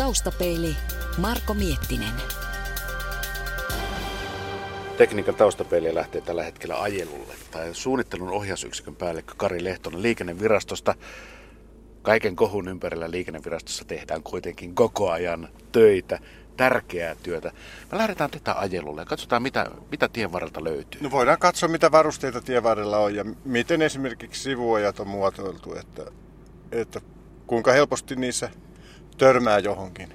Taustapeili Marko Miettinen. Tekniikan taustapeiliä lähtee tällä hetkellä ajelulle. Tai suunnittelun ohjausyksikön päällikkö Kari Lehtonen liikennevirastosta. Kaiken kohun ympärillä liikennevirastossa tehdään kuitenkin koko ajan töitä, tärkeää työtä. Me lähdetään tätä ajelulle ja katsotaan, mitä, mitä tien varrelta löytyy. No voidaan katsoa, mitä varusteita tien varrella on ja miten esimerkiksi sivuojat on muotoiltu, että, että kuinka helposti niissä törmää johonkin.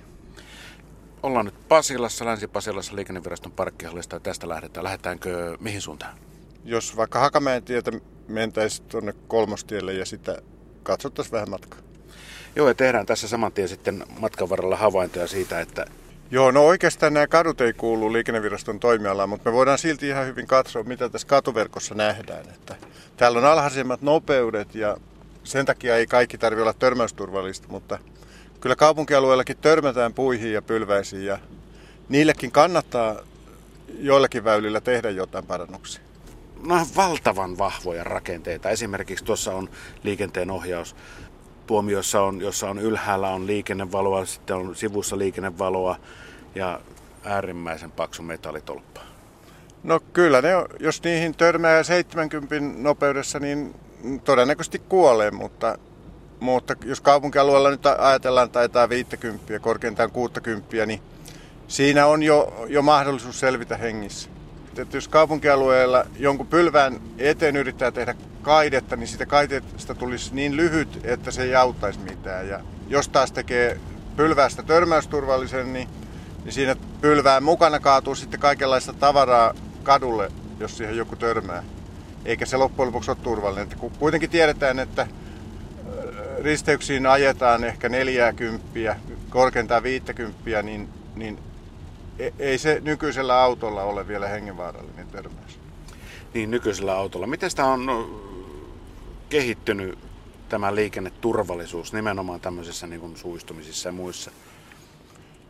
Ollaan nyt Pasilassa, Länsi-Pasilassa liikenneviraston parkkihallista ja tästä lähdetään. Lähdetäänkö mihin suuntaan? Jos vaikka Hakamäen tietä mentäisiin tuonne kolmostielle ja sitä katsottaisiin vähän matkaa. Joo, ja tehdään tässä saman tien sitten matkan varrella havaintoja siitä, että Joo, no oikeastaan nämä kadut ei kuulu liikenneviraston toimialaan, mutta me voidaan silti ihan hyvin katsoa, mitä tässä katuverkossa nähdään. Että täällä on alhaisemmat nopeudet ja sen takia ei kaikki tarvitse olla törmäysturvallista, mutta kyllä kaupunkialueellakin törmätään puihin ja pylväisiin ja niillekin kannattaa joillakin väylillä tehdä jotain parannuksia. no, valtavan vahvoja rakenteita. Esimerkiksi tuossa on liikenteen ohjaus tuomiossa on, jossa on ylhäällä on liikennevaloa, sitten on sivussa liikennevaloa ja äärimmäisen paksu metallitolppa. No kyllä, ne, on- jos niihin törmää 70 nopeudessa, niin todennäköisesti kuolee, mutta, mutta jos kaupunkialueella nyt ajatellaan taitaa 50, korkeintaan 60, niin siinä on jo, jo mahdollisuus selvitä hengissä. Että jos kaupunkialueella jonkun pylvään eteen yrittää tehdä kaidetta, niin siitä kaidetta tulisi niin lyhyt, että se ei auttaisi mitään. Ja jos taas tekee pylväästä törmäysturvallisen, niin, niin siinä pylvään mukana kaatuu sitten kaikenlaista tavaraa kadulle, jos siihen joku törmää. Eikä se loppujen lopuksi ole turvallinen. Että kuitenkin tiedetään, että risteyksiin ajetaan ehkä 40, korkeintaan 50, niin, niin e- ei se nykyisellä autolla ole vielä hengenvaarallinen törmäys. Niin nykyisellä autolla. Miten sitä on no, kehittynyt tämä liikenneturvallisuus nimenomaan tämmöisissä niin kuin suistumisissa ja muissa?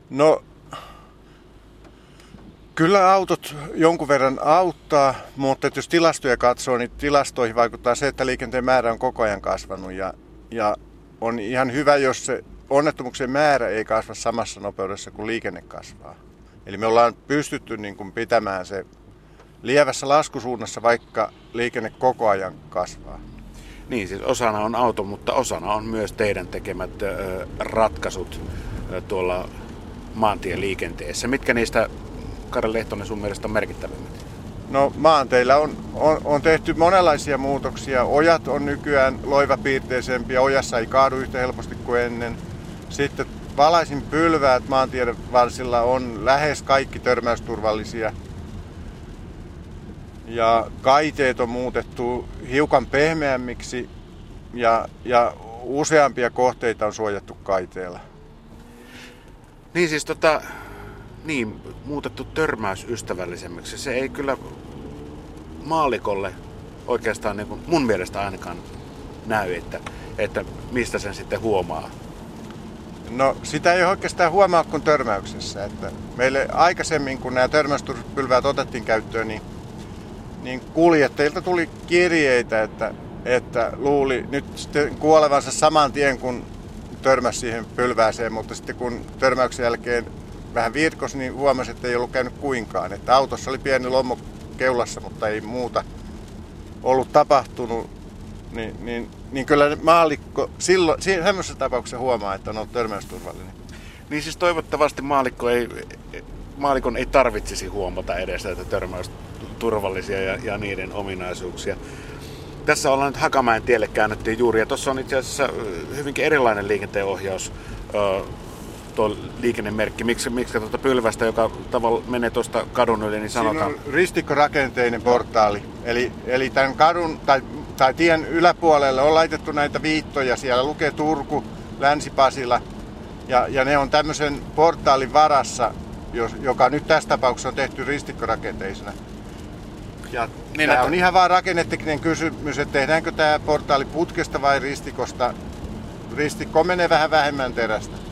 No, kyllä autot jonkun verran auttaa, mutta jos tilastoja katsoo, niin tilastoihin vaikuttaa se, että liikenteen määrä on koko ajan kasvanut. Ja, ja on ihan hyvä, jos se onnettomuuksien määrä ei kasva samassa nopeudessa kuin liikenne kasvaa. Eli me ollaan pystytty niin kuin pitämään se lievässä laskusuunnassa, vaikka liikenne koko ajan kasvaa. Niin, siis osana on auto, mutta osana on myös teidän tekemät ratkaisut tuolla maantieliikenteessä. Mitkä niistä, Kari Lehtonen, sun mielestä on merkittävimmät? No maanteillä on, on, on tehty monenlaisia muutoksia. Ojat on nykyään loivapiirteisempiä, ojassa ei kaadu yhtä helposti kuin ennen. Sitten valaisin pylväät maantien varsilla on lähes kaikki törmäysturvallisia. Ja kaiteet on muutettu hiukan pehmeämmiksi ja, ja useampia kohteita on suojattu kaiteella. Niin siis tota, niin, muutettu törmäysystävällisemmiksi. Se ei kyllä maalikolle oikeastaan niin kuin mun mielestä ainakaan näy, että, että mistä sen sitten huomaa. No sitä ei oikeastaan huomaa kuin törmäyksessä. Että meille aikaisemmin, kun nämä törmäyspylväät otettiin käyttöön, niin, niin kuljettajilta tuli kirjeitä, että, että luuli nyt sitten kuolevansa saman tien, kun törmäsi siihen pylvääseen, mutta sitten kun törmäyksen jälkeen vähän virkos, niin huomasi, että ei ollut käynyt kuinkaan. Että autossa oli pieni lommo keulassa, mutta ei muuta ollut tapahtunut. Niin, niin, niin kyllä maalikko silloin, semmoisessa tapauksessa huomaa, että on ollut törmäysturvallinen. Niin siis toivottavasti maalikko ei, maalikon ei tarvitsisi huomata edes näitä törmäysturvallisia ja, ja niiden ominaisuuksia. Tässä ollaan nyt Hakamäen tielle käännettiin juuri ja tuossa on itse asiassa hyvinkin erilainen liikenteenohjaus tuo liikennemerkki. Miksi, miksi tuota pylvästä, joka tavalla menee tuosta kadun yli, niin sanotaan... Siinä on ristikkorakenteinen portaali. Eli, eli tämän kadun tai, tai tien yläpuolelle on laitettu näitä viittoja. Siellä lukee Turku, Länsi-Pasila. Ja, ja ne on tämmöisen portaalin varassa, jos, joka nyt tässä tapauksessa on tehty ristikkorakenteisena. Ja Niin, tämä on ihan vaan rakennetekninen kysymys, että tehdäänkö tämä portaali putkesta vai ristikosta. Ristikko menee vähän vähemmän terästä.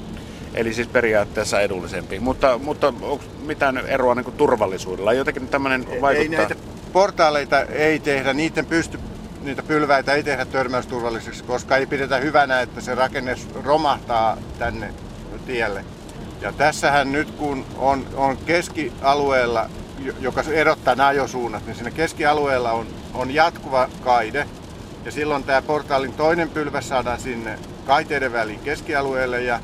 Eli siis periaatteessa edullisempi. Mutta, mutta onko mitään eroa niin kuin turvallisuudella? Jotenkin tämmöinen Ei vaikuttaa... näitä portaaleita ei tehdä, niiden pysty, niitä pylväitä ei tehdä törmäysturvallisiksi, koska ei pidetä hyvänä, että se rakenne romahtaa tänne tielle. Ja tässähän nyt kun on, on keskialueella, joka erottaa nämä ajosuunnat, niin siinä keskialueella on, on jatkuva kaide. Ja silloin tämä portaalin toinen pylväs saadaan sinne kaiteiden väliin keskialueelle ja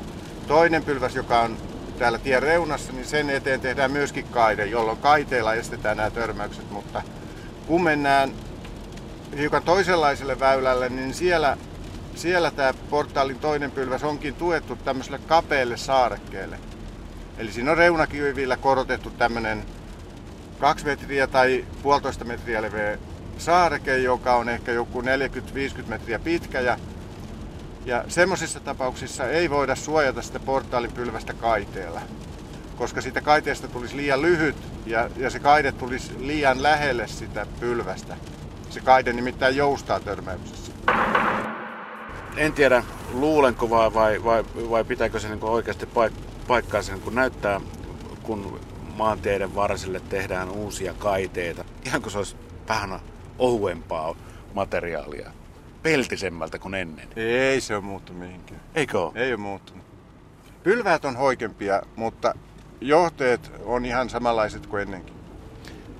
toinen pylväs, joka on täällä tien reunassa, niin sen eteen tehdään myöskin kaide, jolloin kaiteilla estetään nämä törmäykset. Mutta kun mennään hiukan toisenlaiselle väylälle, niin siellä, siellä tämä portaalin toinen pylväs onkin tuettu tämmöiselle kapealle saarekkeelle. Eli siinä on reunakivillä korotettu tämmöinen kaksi metriä tai puolitoista metriä leveä saareke, joka on ehkä joku 40-50 metriä pitkä ja ja semmoisissa tapauksissa ei voida suojata sitä portaalin pylvästä kaiteella, koska siitä kaiteesta tulisi liian lyhyt ja, ja se kaide tulisi liian lähelle sitä pylvästä. Se kaide nimittäin joustaa törmäyksessä. En tiedä, luulenko vai, vai, vai, vai pitääkö se niin oikeasti paik- paikkaa sen, kun näyttää, kun maanteiden varsille tehdään uusia kaiteita. Ihan kuin se olisi vähän ohuempaa materiaalia peltisemmältä kuin ennen. Ei se ole muuttunut mihinkään. Eikö ole? Ei ole muuttunut. Pylväät on hoikempia, mutta johteet on ihan samanlaiset kuin ennenkin.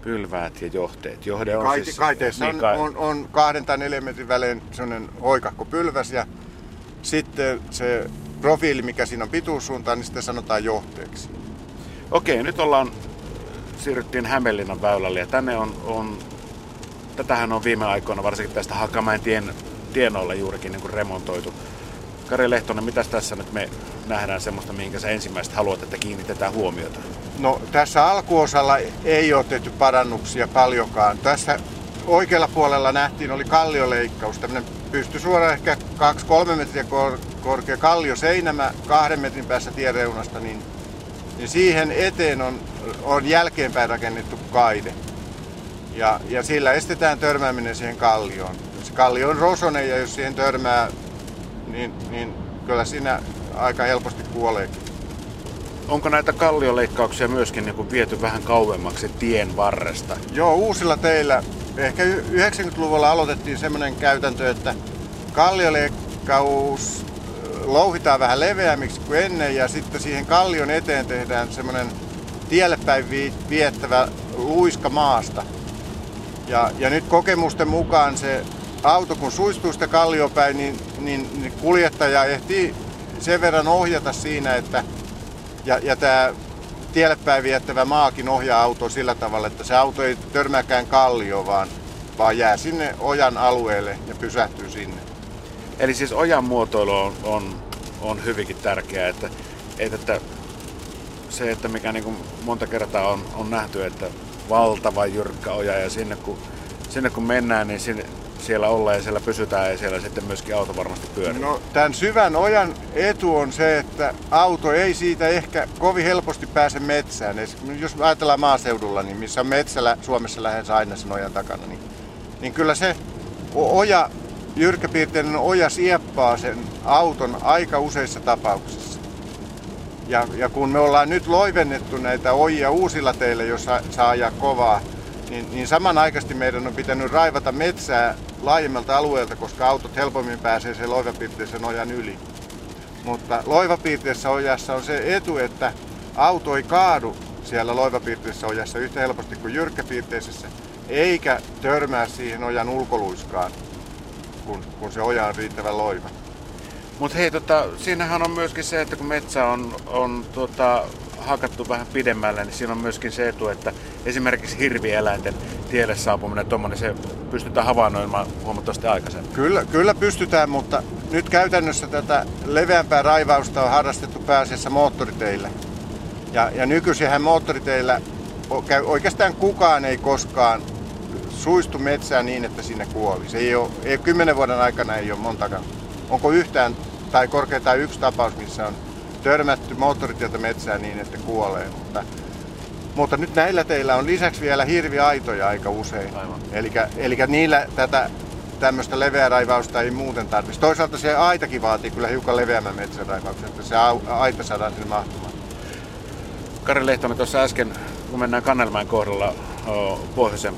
Pylväät ja johteet. Johde on Kaite, siis... kaiteessa niin on, on, on kahden tai neljän metrin välein sellainen hoikakko pylväs ja sitten se profiili, mikä siinä on pituussuuntaan, niin sitä sanotaan johteeksi. Okei, nyt ollaan, siirryttiin Hämeenlinnan väylälle ja tänne on, on tätähän on viime aikoina, varsinkin tästä Hakamäen tien, tienoilla juurikin niin kuin remontoitu. Kari Lehtonen, mitä tässä nyt me nähdään semmoista, mihinkä sä ensimmäistä haluat, että kiinnitetään huomiota? No tässä alkuosalla ei ole tehty parannuksia paljonkaan. Tässä oikealla puolella nähtiin oli kallioleikkaus, tämmöinen pystysuora ehkä 2-3 metriä kor- korkea kallioseinämä kahden metrin päässä tiereunasta, niin, niin siihen eteen on, on jälkeenpäin rakennettu kaide. Ja, ja sillä estetään törmääminen siihen kallioon. Se kallio on rosonen ja jos siihen törmää, niin, niin kyllä siinä aika helposti kuoleekin. Onko näitä kallioleikkauksia myöskin niin kuin viety vähän kauemmaksi tien varresta? Joo, uusilla teillä. Ehkä y- 90-luvulla aloitettiin semmoinen käytäntö, että kallioleikkaus louhitaan vähän leveämmiksi kuin ennen ja sitten siihen kallion eteen tehdään semmoinen tielle päin vi- viettävä luiska maasta. Ja, ja nyt kokemusten mukaan se auto kun suistuu sitä kalliopäin, niin, niin, niin kuljettaja ehtii sen verran ohjata siinä, että ja, ja tämä tielle päin viettävä maakin ohjaa autoa sillä tavalla, että se auto ei törmääkään kallio, vaan, vaan jää sinne ojan alueelle ja pysähtyy sinne. Eli siis ojan muotoilu on, on, on hyvinkin tärkeää, että, että, että se, että mikä niin monta kertaa on, on nähty, että valtava jyrkkä oja ja sinne kun, sinne kun mennään, niin sinne, siellä ollaan ja siellä pysytään ja siellä sitten myöskin auto varmasti pyörii. No, tämän syvän ojan etu on se, että auto ei siitä ehkä kovin helposti pääse metsään. Jos ajatellaan maaseudulla, niin missä on metsällä Suomessa lähes aina sen ojan takana, niin, niin kyllä se oja, jyrkkäpiirteinen oja sieppaa sen auton aika useissa tapauksissa. Ja, ja kun me ollaan nyt loivennettu näitä ojia uusilla teillä, jossa saa ajaa kovaa, niin, niin samanaikaisesti meidän on pitänyt raivata metsää laajemmalta alueelta, koska autot helpommin pääsee sen loivapiirteisen ojan yli. Mutta loivapiirteisessä ojassa on se etu, että auto ei kaadu siellä loivapiirteisessä ojassa yhtä helposti kuin jyrkkäpiirteisessä, eikä törmää siihen ojan ulkoluiskaan, kun, kun se oja on riittävän loiva. Mutta hei, tota, siinähän on myöskin se, että kun metsä on, on tota, hakattu vähän pidemmälle, niin siinä on myöskin se etu, että esimerkiksi hirvieläinten tielle saapuminen tuommoinen, se pystytään havainnoimaan huomattavasti aikaisemmin. Kyllä, kyllä pystytään, mutta nyt käytännössä tätä leveämpää raivausta on harrastettu pääasiassa moottoriteillä. Ja, ja nykyisinhän moottoriteillä oikeastaan kukaan ei koskaan suistu metsään niin, että sinne kuoli. Se ei ole, ei, kymmenen vuoden aikana ei ole montakaan. Onko yhtään tai korkeintaan yksi tapaus, missä on törmätty moottoritieltä metsään niin, että kuolee. Mutta, mutta nyt näillä teillä on lisäksi vielä hirviaitoja aika usein. Eli niillä tätä tämmöistä leveää raivausta ei muuten tarvitsisi. Toisaalta se aitakin vaatii kyllä hiukan leveämmän metsänraivauksen, että se aita saadaan sinne mahtumaan. Kari Lehtonen tuossa äsken, kun mennään Kannelmäen kohdalla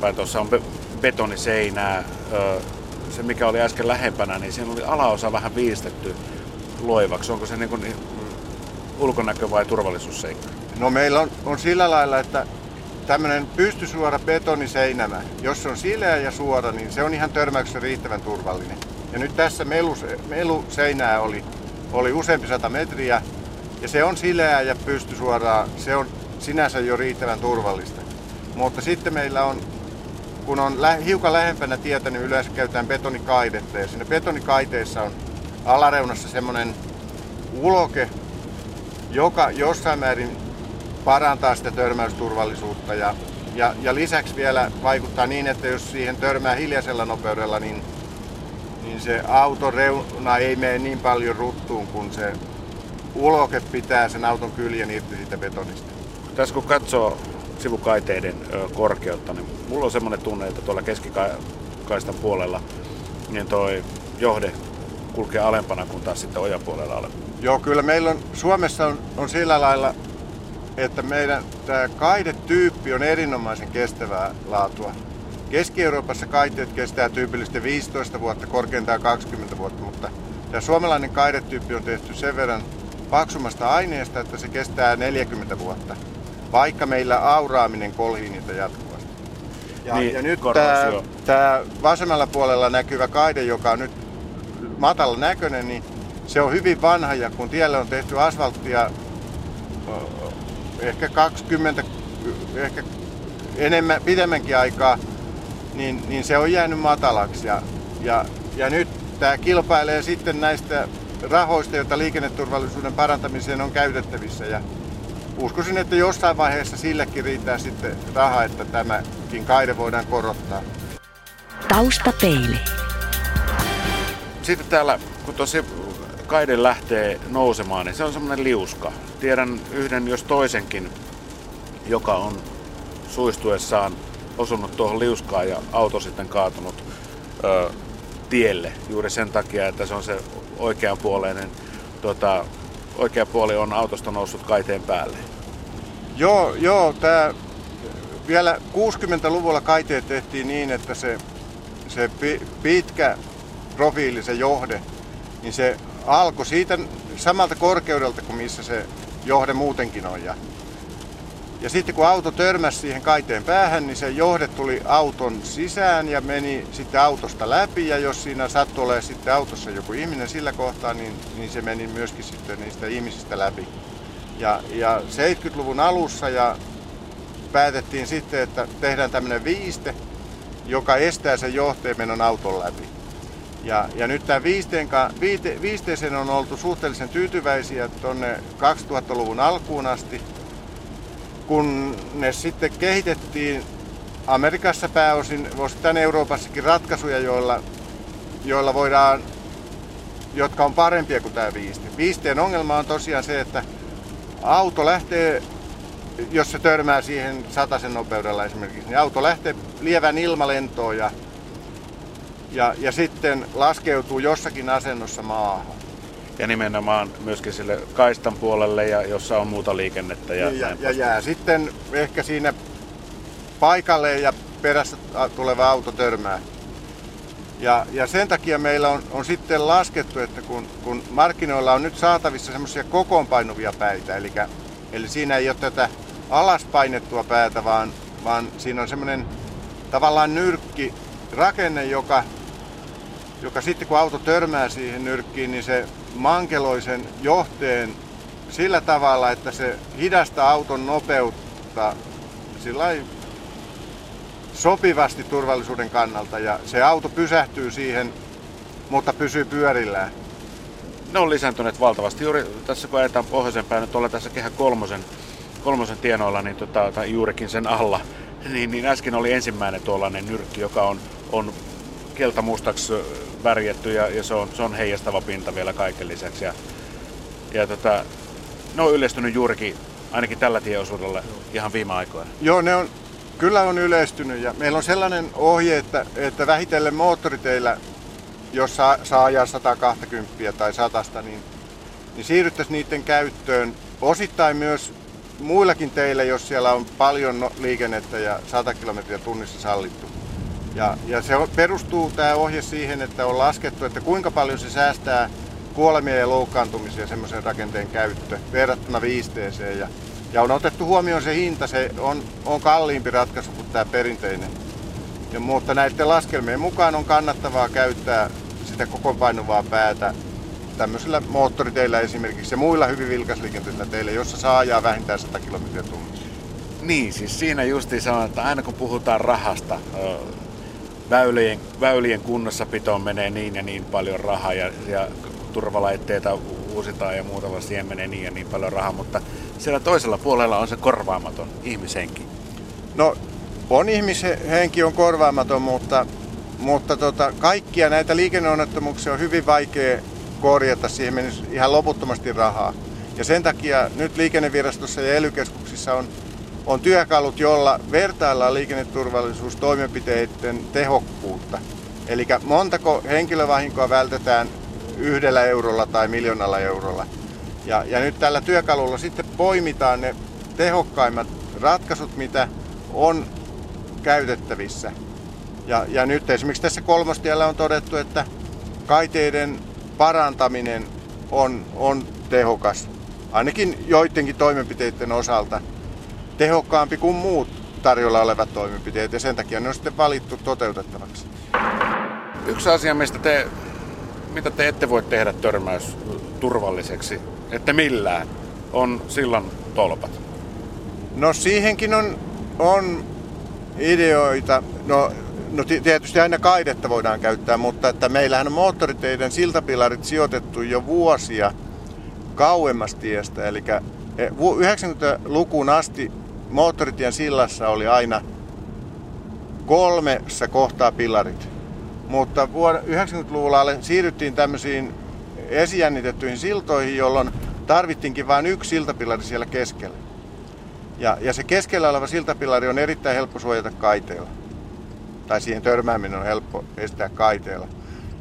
päin, tuossa on be- betoniseinää. Se mikä oli äsken lähempänä, niin siinä oli alaosa vähän viistetty loivaksi. Onko se niin kuin, ulkonäkö vai turvallisuusseikka? No meillä on, on sillä lailla, että tämmöinen pystysuora betoniseinämä, jos se on sileä ja suora, niin se on ihan törmäyksessä riittävän turvallinen. Ja nyt tässä melu, meluseinää oli, oli useampi sata metriä, ja se on sileää ja pystysuoraa, se on sinänsä jo riittävän turvallista. Mutta sitten meillä on, kun on lä- hiukan lähempänä tietä, niin yleensä käytetään betonikaidetta, ja siinä betonikaiteissa on alareunassa semmoinen uloke, joka jossain määrin parantaa sitä törmäysturvallisuutta ja, ja, ja lisäksi vielä vaikuttaa niin, että jos siihen törmää hiljaisella nopeudella, niin, niin se auton reuna ei mene niin paljon ruttuun, kun se uloke pitää sen auton kyljen irti siitä betonista. Tässä kun katsoo sivukaiteiden korkeutta, niin mulla on semmoinen tunne, että tuolla keskikaistan puolella niin toi johde kulkee alempana kuin taas sitten ojapuolella alempana. Joo, kyllä meillä on, Suomessa on, on sillä lailla että meidän tämä kaidetyyppi on erinomaisen kestävää laatua. Keski-Euroopassa kaiteet kestää tyypillisesti 15 vuotta, korkeintaan 20 vuotta, mutta tämä suomalainen kaidetyyppi on tehty sen verran paksumasta aineesta, että se kestää 40 vuotta, vaikka meillä auraaminen kolhii niitä jatkuvasti. Ja, niin, ja nyt tämä, tämä vasemmalla puolella näkyvä kaide, joka on nyt matala näköinen, niin se on hyvin vanha ja kun tielle on tehty asfalttia ehkä 20, ehkä enemmän, pidemmänkin aikaa, niin, niin se on jäänyt matalaksi. Ja, ja, ja nyt tämä kilpailee sitten näistä rahoista, joita liikenneturvallisuuden parantamiseen on käytettävissä. Ja uskoisin, että jossain vaiheessa sillekin riittää sitten raha, että tämäkin kaide voidaan korottaa. Taustapeili. Sitten täällä, kun tosi kaide lähtee nousemaan, niin se on semmoinen liuska. Tiedän yhden jos toisenkin, joka on suistuessaan osunut tuohon liuskaan ja auto sitten kaatunut ö, tielle juuri sen takia, että se on se oikeanpuoleinen, tota, oikea puoli on autosta noussut kaiteen päälle. Joo, joo, tämä vielä 60-luvulla kaiteet tehtiin niin, että se, se pitkä profiili, se johde, niin se alkoi siitä samalta korkeudelta kuin missä se johde muutenkin on. Ja, ja sitten kun auto törmäsi siihen kaiteen päähän, niin se johde tuli auton sisään ja meni sitten autosta läpi. Ja jos siinä sattui olemaan sitten autossa joku ihminen sillä kohtaa, niin, niin se meni myöskin sitten niistä ihmisistä läpi. Ja, ja 70-luvun alussa ja päätettiin sitten, että tehdään tämmöinen viiste, joka estää sen johteen menon auton läpi. Ja, ja nyt tämä viisteen, viite, viisteeseen on oltu suhteellisen tyytyväisiä tuonne 2000-luvun alkuun asti, kun ne sitten kehitettiin Amerikassa pääosin, osittain Euroopassakin ratkaisuja, joilla, joilla voidaan, jotka on parempia kuin tämä viiste. Viisteen ongelma on tosiaan se, että auto lähtee, jos se törmää siihen sataisen nopeudella esimerkiksi, niin auto lähtee lievän ilmalentoon ja ja, ja sitten laskeutuu jossakin asennossa maahan. Ja nimenomaan myöskin sille kaistan puolelle, ja jossa on muuta liikennettä. Ja, ja, ja jää sitten ehkä siinä paikalle ja perässä tuleva auto törmää. Ja, ja sen takia meillä on, on sitten laskettu, että kun, kun markkinoilla on nyt saatavissa semmoisia kokoonpainuvia päitä, eli, eli siinä ei ole tätä alaspainettua päätä, vaan, vaan siinä on semmoinen tavallaan nyrkki rakenne, joka joka sitten kun auto törmää siihen nyrkkiin, niin se mankeloi sen johteen sillä tavalla, että se hidastaa auton nopeutta sillä sopivasti turvallisuuden kannalta ja se auto pysähtyy siihen, mutta pysyy pyörillään. Ne on lisääntyneet valtavasti. Juuri tässä kun ajetaan pohjoisen päin, nyt ollaan tässä kehä kolmosen, kolmosen tienoilla, niin tota, tai juurikin sen alla, niin, niin äsken oli ensimmäinen tuollainen nyrkki, joka on, on keltamustaksi värjetty ja, ja se, on, se on heijastava pinta vielä kaiken lisäksi. Ja, ja tota, ne on yleistynyt juurikin ainakin tällä tieosuudella ihan viime aikoina. Joo, ne on, kyllä on yleistynyt ja meillä on sellainen ohje, että, että vähitellen moottoriteillä, jos saa, saa ajaa 120 tai 100, niin, niin siirryttäisiin niiden käyttöön osittain myös muillakin teillä, jos siellä on paljon no, liikennettä ja 100 kilometriä tunnissa sallittu. Ja, ja se perustuu tämä ohje siihen, että on laskettu, että kuinka paljon se säästää kuolemia ja loukkaantumisia semmoisen rakenteen käyttö verrattuna viisteeseen. Ja, ja on otettu huomioon se hinta, se on, on kalliimpi ratkaisu kuin tämä perinteinen. Ja, mutta näiden laskelmien mukaan on kannattavaa käyttää sitä koko painuvaa päätä tämmöisillä moottoriteillä esimerkiksi ja muilla hyvin vilkasliikenteisillä teillä, jossa saa ajaa vähintään 100 kilometriä tunnissa. Niin, siis siinä justiin sanon, että aina kun puhutaan rahasta, väylien, väylien kunnossapitoon menee niin ja niin paljon rahaa ja, ja turvalaitteita uusitaan ja muuta, siihen menee niin ja niin paljon rahaa, mutta siellä toisella puolella on se korvaamaton ihmishenki. No, on ihmishenki on korvaamaton, mutta, mutta tota, kaikkia näitä liikenneonnettomuuksia on hyvin vaikea korjata, siihen menisi ihan loputtomasti rahaa. Ja sen takia nyt liikennevirastossa ja ely on, on työkalut, joilla vertaillaan liikenneturvallisuustoimenpiteiden tehokkuutta. Eli montako henkilövahinkoa vältetään yhdellä eurolla tai miljoonalla eurolla. Ja, ja nyt tällä työkalulla sitten poimitaan ne tehokkaimmat ratkaisut, mitä on käytettävissä. Ja, ja nyt esimerkiksi tässä kolmostiellä on todettu, että kaiteiden parantaminen on, on tehokas, ainakin joidenkin toimenpiteiden osalta, tehokkaampi kuin muut tarjolla olevat toimenpiteet ja sen takia ne on sitten valittu toteutettavaksi. Yksi asia, mistä te, mitä te ette voi tehdä törmäys turvalliseksi, että millään, on sillan tolpat. No siihenkin on, on ideoita. No No tietysti aina kaidetta voidaan käyttää, mutta että meillähän on moottoriteiden siltapilarit sijoitettu jo vuosia kauemmas tiestä. Eli 90-lukuun e, asti moottoritien sillassa oli aina kolmessa kohtaa pilarit. Mutta 90-luvulla siirryttiin tämmöisiin esijännitettyihin siltoihin, jolloin tarvittiinkin vain yksi siltapilari siellä keskellä. Ja, ja se keskellä oleva siltapilari on erittäin helppo suojata kaiteella tai siihen törmääminen on helppo estää kaiteella.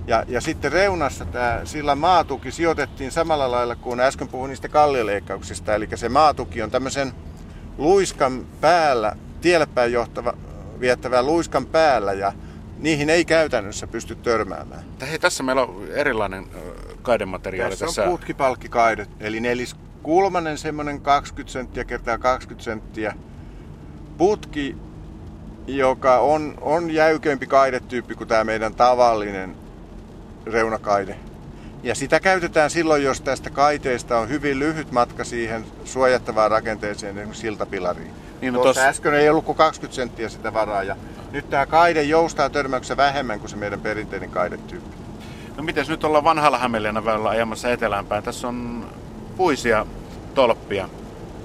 Ja, ja sitten reunassa tämä sillä maatuki sijoitettiin samalla lailla kuin äsken puhuin niistä kallioleikkauksista. Eli se maatuki on tämmöisen luiskan päällä, tielle päin johtava, viettävän luiskan päällä ja niihin ei käytännössä pysty törmäämään. Hei, tässä meillä on erilainen kaidemateriaali. Tässä, tässä on putkipalkkikaide, eli neliskulmanen semmoinen 20 senttiä kertaa 20 senttiä. Putki joka on, on jäykempi kaidetyyppi kuin tämä meidän tavallinen reunakaide. Ja sitä käytetään silloin, jos tästä kaiteesta on hyvin lyhyt matka siihen suojattavaan rakenteeseen, esimerkiksi siltapilariin. Niin, no Tuossa äsken ei ollut kuin 20 senttiä sitä varaa. Ja nyt tämä kaide joustaa törmäyksessä vähemmän kuin se meidän perinteinen kaidetyyppi. No miten nyt ollaan vanhalla Hämeenlinnan väylällä ajamassa eteläänpäin? Tässä on puisia tolppia.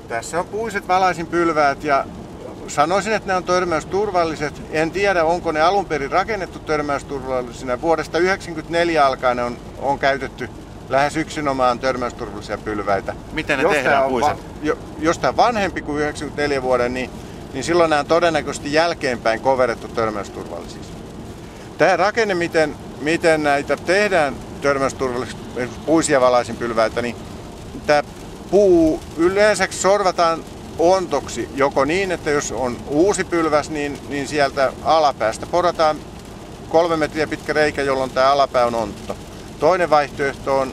Tässä on puiset valaisinpylväät ja Sanoisin, että ne on törmäysturvalliset. En tiedä, onko ne alun perin rakennettu törmäysturvallisina. Vuodesta 1994 alkaen on, on käytetty lähes yksinomaan törmäysturvallisia pylväitä. Miten ne jos tehdään on puiset? Va- jos tämä on vanhempi kuin 94 vuoden, niin, niin silloin nämä on todennäköisesti jälkeenpäin koverettu törmäysturvallisiksi. Tämä rakenne, miten, miten näitä tehdään törmäysturvallisiksi, puisia valaisinpylväitä, niin tämä puu yleensä sorvataan ontoksi joko niin, että jos on uusi pylväs, niin, niin sieltä alapäästä porataan kolme metriä pitkä reikä, jolloin tämä alapää on ontto. Toinen vaihtoehto on,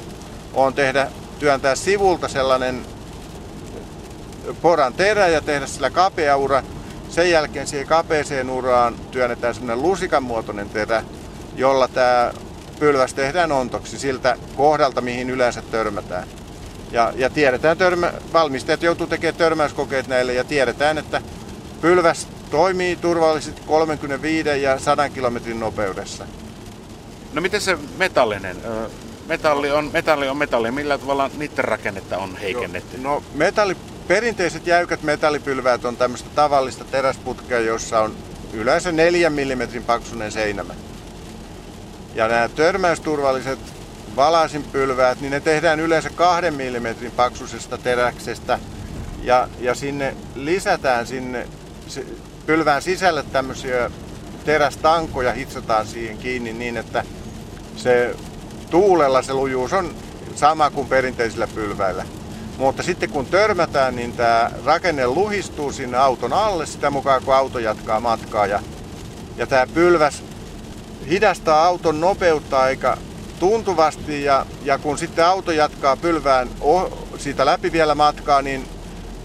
on tehdä, työntää sivulta sellainen poran terä ja tehdä sillä kapea ura. Sen jälkeen siihen kapeeseen uraan työnnetään sellainen lusikan muotoinen terä, jolla tämä pylväs tehdään ontoksi siltä kohdalta, mihin yleensä törmätään. Ja, ja tiedetään, törmä, valmistajat joutuu tekemään törmäyskokeet näille ja tiedetään, että pylväs toimii turvallisesti 35 ja 100 kilometrin nopeudessa. No miten se metallinen? Metalli on, metalli on metalli. Millä tavalla niiden rakennetta on heikennetty? No, no metalli, perinteiset jäykät metallipylväät on tämmöistä tavallista teräsputkea, jossa on yleensä 4 mm paksunen seinämä. Ja nämä törmäysturvalliset valaisinpylväät, niin ne tehdään yleensä kahden millimetrin paksuisesta teräksestä ja, ja sinne lisätään sinne pylvään sisälle tämmöisiä terästankoja hitsataan siihen kiinni niin, että se tuulella se lujuus on sama kuin perinteisillä pylväillä. Mutta sitten kun törmätään, niin tämä rakenne luhistuu sinne auton alle sitä mukaan, kun auto jatkaa matkaa. Ja, ja tämä pylväs hidastaa auton nopeutta aika tuntuvasti ja, ja kun sitten auto jatkaa pylvään oh, siitä läpi vielä matkaa, niin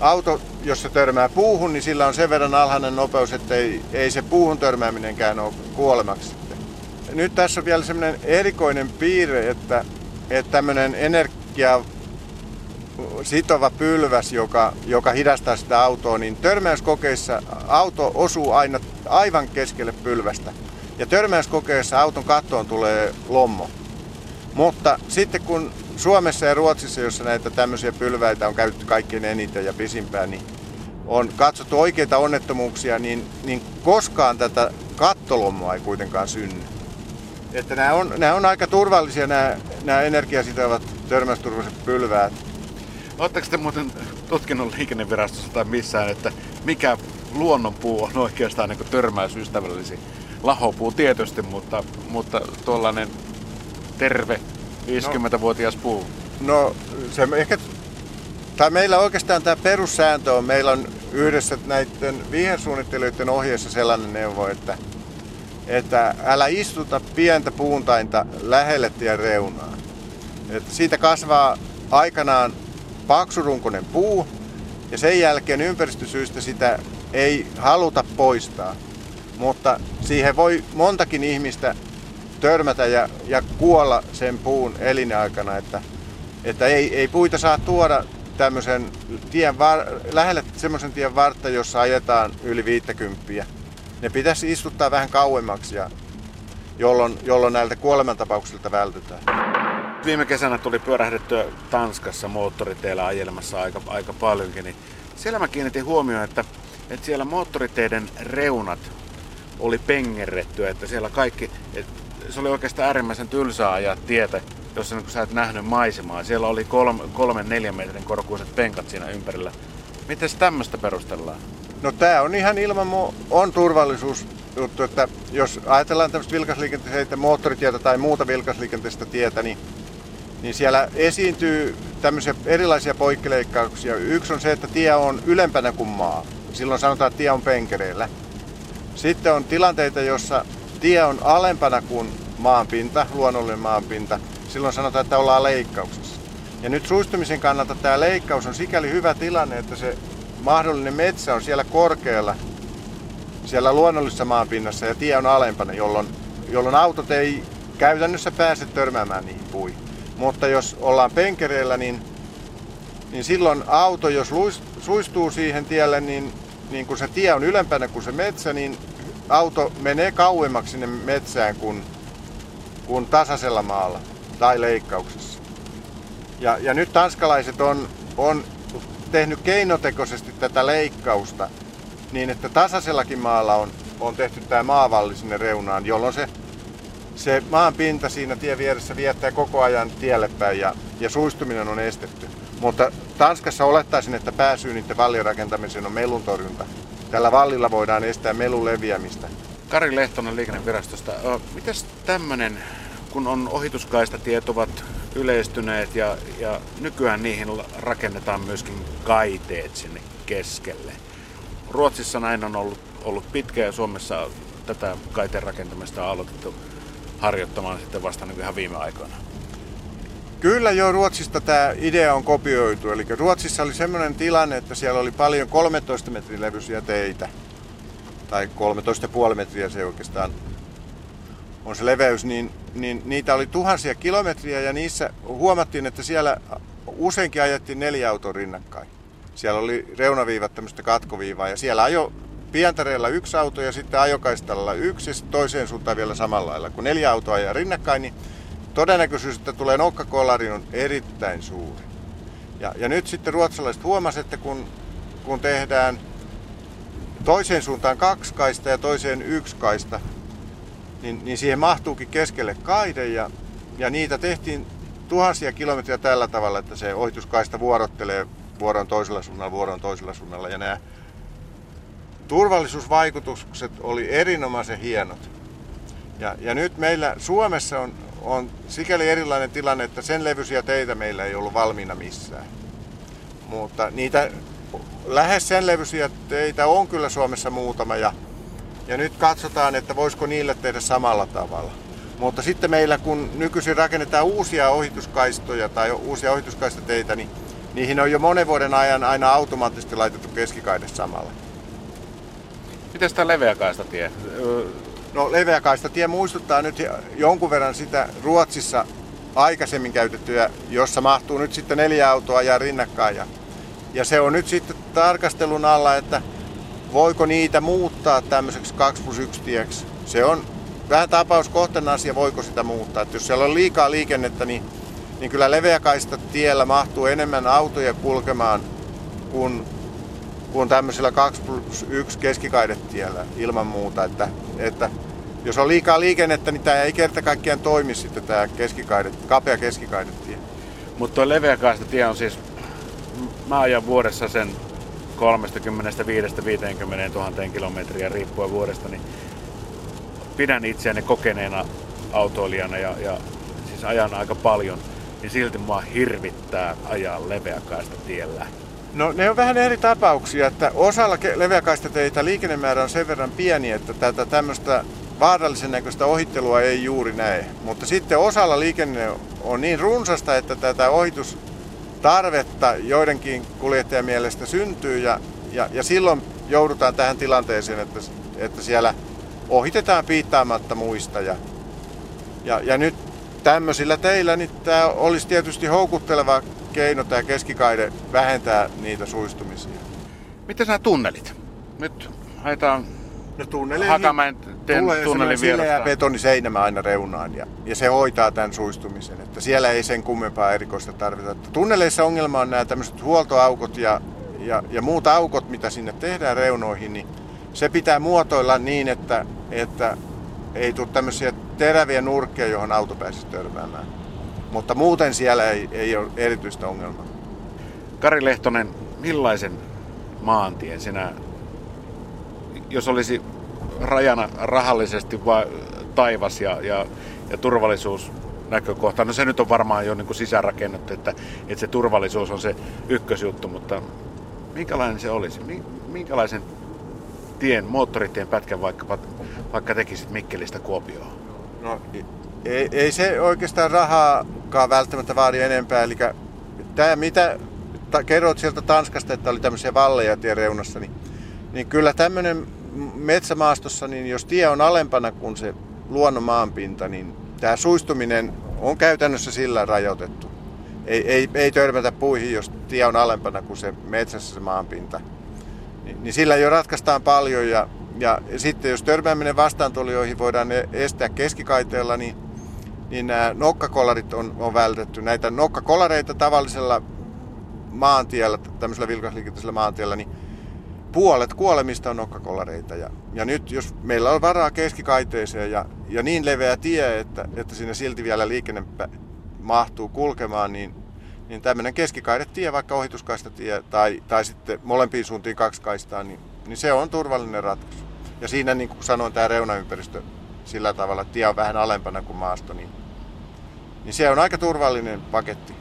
auto, jos se törmää puuhun, niin sillä on sen verran alhainen nopeus, että ei, ei se puuhun törmääminenkään ole kuolemaksi. Nyt tässä on vielä semmoinen erikoinen piirre, että, että tämmöinen energia sitova pylväs, joka, joka hidastaa sitä autoa, niin törmäyskokeissa auto osuu aina aivan keskelle pylvästä. Ja törmäyskokeissa auton kattoon tulee lommo. Mutta sitten kun Suomessa ja Ruotsissa, jossa näitä tämmöisiä pylväitä on käytetty kaikkein eniten ja pisimpään, niin on katsottu oikeita onnettomuuksia, niin, niin koskaan tätä kattolommoa ei kuitenkaan synny. Että nämä on, nämä on aika turvallisia nämä, nämä energiasitovat törmäysturvalliset pylväät. Oletteko te muuten tutkinut liikennevirastossa tai missään, että mikä luonnonpuu on oikeastaan niin törmäysystävällisiä? Lahopuu tietysti, mutta, mutta tuollainen terve 50-vuotias no, puu. No se ehkä, tai meillä oikeastaan tämä perussääntö on, meillä on yhdessä näiden vihersuunnittelijoiden ohjeessa sellainen neuvo, että, että älä istuta pientä puuntainta lähelle tien reunaa. Että siitä kasvaa aikanaan paksurunkoinen puu ja sen jälkeen ympäristösyistä sitä ei haluta poistaa. Mutta siihen voi montakin ihmistä törmätä ja, ja kuolla sen puun elinaikana, että, että ei, ei puita saa tuoda tämmöisen tien var, lähelle semmoisen tien vartta, jossa ajetaan yli 50. Ne pitäisi istuttaa vähän kauemmaksi, ja, jolloin, jolloin näiltä kuolemantapauksilta vältytään. Viime kesänä tuli pyörähdettyä Tanskassa moottoriteillä ajelemassa aika, aika paljonkin, niin siellä mä kiinnitin huomioon, että, että siellä moottoriteiden reunat oli pengerrettyä, että siellä kaikki, että se oli oikeastaan äärimmäisen tylsää ajaa tietä, jos niin sä et nähnyt maisemaa. Siellä oli kolme, kolmen neljän metrin korkuiset penkat siinä ympärillä. Miten tämmöistä perustellaan? No tämä on ihan ilman on turvallisuus juttu, että jos ajatellaan tämmöistä vilkasliikenteistä moottoritietä tai muuta vilkasliikenteistä tietä, niin, niin siellä esiintyy tämmöisiä erilaisia poikkileikkauksia. Yksi on se, että tie on ylempänä kuin maa. Silloin sanotaan, että tie on penkereillä. Sitten on tilanteita, jossa tie on alempana kuin maanpinta, luonnollinen maanpinta, silloin sanotaan, että ollaan leikkauksessa. Ja nyt suistumisen kannalta tämä leikkaus on sikäli hyvä tilanne, että se mahdollinen metsä on siellä korkealla, siellä luonnollisessa maanpinnassa ja tie on alempana, jolloin, jolloin autot ei käytännössä pääse törmäämään niihin puihin. Mutta jos ollaan penkereillä, niin, niin silloin auto, jos suistuu siihen tielle, niin, niin kun se tie on ylempänä kuin se metsä, niin auto menee kauemmaksi sinne metsään kuin, kuin tasaisella maalla tai leikkauksessa. Ja, ja nyt tanskalaiset on, on tehnyt keinotekoisesti tätä leikkausta niin, että tasaisellakin maalla on, on tehty tämä maavalli sinne reunaan, jolloin se, se maan pinta siinä tien vieressä viettää koko ajan tielle päin ja, ja suistuminen on estetty. Mutta Tanskassa olettaisin, että pääsyy niiden vallien rakentamiseen on melun torjunta. Tällä vallilla voidaan estää melun leviämistä. Kari Lehtonen liikennevirastosta. Miten tämmöinen, kun on ohituskaistatiet ovat yleistyneet ja, ja nykyään niihin rakennetaan myöskin kaiteet sinne keskelle. Ruotsissa näin on ollut, ollut pitkä ja Suomessa tätä kaiteen rakentamista on aloitettu harjoittamaan sitten vasta niin ihan viime aikoina. Kyllä jo Ruotsista tämä idea on kopioitu. Eli Ruotsissa oli sellainen tilanne, että siellä oli paljon 13 metrin levyisiä teitä. Tai 13,5 metriä se oikeastaan on se leveys, niin, niin niitä oli tuhansia kilometriä ja niissä huomattiin, että siellä useinkin ajettiin neljä autoa rinnakkain. Siellä oli reunaviivat tämmöistä katkoviivaa ja siellä ajo pientareella yksi auto ja sitten ajokaistalla yksi ja toiseen suuntaan vielä samalla lailla. Kun neljä autoa ajaa rinnakkain, niin todennäköisyys, että tulee nokkakolari on erittäin suuri. Ja, ja nyt sitten ruotsalaiset huomasivat, että kun, kun tehdään toiseen suuntaan kaksi kaista ja toiseen yksi kaista, niin, niin siihen mahtuukin keskelle kaide ja, ja niitä tehtiin tuhansia kilometriä tällä tavalla, että se ohituskaista vuorottelee vuoron toisella suunnalla, vuoron toisella suunnalla ja nämä turvallisuusvaikutukset oli erinomaisen hienot. Ja, ja nyt meillä Suomessa on on sikäli erilainen tilanne, että sen levyisiä teitä meillä ei ollut valmiina missään. Mutta niitä lähes sen levyisiä teitä on kyllä Suomessa muutama ja, ja nyt katsotaan, että voisiko niille tehdä samalla tavalla. Mutta sitten meillä, kun nykyisin rakennetaan uusia ohituskaistoja tai uusia ohituskaistateitä, niin niihin on jo monen vuoden ajan aina automaattisesti laitettu keskikaide samalla. Miten tämä leveäkaistatie? No leveäkaistatie muistuttaa nyt jonkun verran sitä Ruotsissa aikaisemmin käytettyä, jossa mahtuu nyt sitten neljä autoa ja rinnakkain. Ja, ja se on nyt sitten tarkastelun alla, että voiko niitä muuttaa tämmöiseksi 2 plus 1 tieksi. Se on vähän tapauskohtainen asia, voiko sitä muuttaa. Että jos siellä on liikaa liikennettä, niin, niin kyllä leveäkaista tiellä mahtuu enemmän autoja kulkemaan kuin, kuin tämmöisellä 2 plus 1 keskikaidetiellä ilman muuta. Että, että jos on liikaa liikennettä, niin tämä ei kerta kaikkiaan toimi sitten tämä keskikaidet, kapea keskikaidetie. Mutta tuo leveäkaistatie on siis, mä ajan vuodessa sen 35-50 000 kilometriä riippuen vuodesta, niin pidän itseäni kokeneena autoilijana ja, ja siis ajan aika paljon, niin silti mua hirvittää ajaa leveäkaista tiellä. No ne on vähän eri tapauksia, että osalla leveäkaistateitä liikennemäärä on sen verran pieni, että tätä tämmöistä vaarallisen näköistä ohittelua ei juuri näe. Mutta sitten osalla liikenne on niin runsasta, että tätä ohitustarvetta joidenkin kuljettajan mielestä syntyy ja, ja, ja silloin joudutaan tähän tilanteeseen, että, että siellä ohitetaan piittaamatta muista. Ja, ja, ja nyt tämmöisillä teillä niin tämä olisi tietysti houkutteleva keino tämä keskikaide vähentää niitä suistumisia. Miten nämä tunnelit? Nyt haetaan no, tunneleihin Hakamäen tulee tunnelin sileä betoniseinämä aina reunaan ja, ja, se hoitaa tämän suistumisen. Että siellä ei sen kummempaa erikoista tarvita. Tunneleissa ongelma on nämä tämmöiset huoltoaukot ja, ja, ja muut aukot, mitä sinne tehdään reunoihin, niin se pitää muotoilla niin, että, että ei tule tämmöisiä teräviä nurkkeja, johon auto pääsisi törmäämään. Mutta muuten siellä ei, ei ole erityistä ongelmaa. Kari Lehtonen, millaisen maantien sinä, jos olisi rajana rahallisesti vai taivas ja, ja, ja turvallisuus näkökohta. No se nyt on varmaan jo niin kuin sisäänrakennettu, että, että se turvallisuus on se ykkösjuttu, mutta minkälainen se olisi? Minkälaisen tien, moottoritien pätkän vaikka, vaikka tekisit Mikkelistä Kuopioon? No, ei, ei se oikeastaan rahaakaan välttämättä vaadi enempää. Eli tämä, mitä ta, kerroit sieltä Tanskasta, että oli tämmöisiä valleja tien reunassa, niin, niin kyllä tämmöinen metsämaastossa, niin jos tie on alempana kuin se luonnon maanpinta, niin tämä suistuminen on käytännössä sillä rajoitettu. Ei, ei, ei törmätä puihin, jos tie on alempana kuin se metsässä se maanpinta. Niin, niin sillä jo ratkaistaan paljon ja, ja sitten jos törmääminen vastaantulijoihin voidaan estää keskikaiteella, niin, niin nämä nokkakolarit on, on vältetty. Näitä nokkakolareita tavallisella maantiellä, tämmöisellä vilkasliikenteisellä maantiellä, niin puolet kuolemista on nokkakolareita. Ja, ja nyt jos meillä on varaa keskikaiteeseen ja, ja niin leveä tie, että, että sinne silti vielä liikenne mahtuu kulkemaan, niin, niin tämmöinen keskikaidetie, vaikka ohituskaistatie tai, tai sitten molempiin suuntiin kaksi kaistaa, niin, niin se on turvallinen ratkaisu. Ja siinä, niin kuin sanoin, tämä reunaympäristö sillä tavalla, että tie on vähän alempana kuin maasto, niin, niin se on aika turvallinen paketti.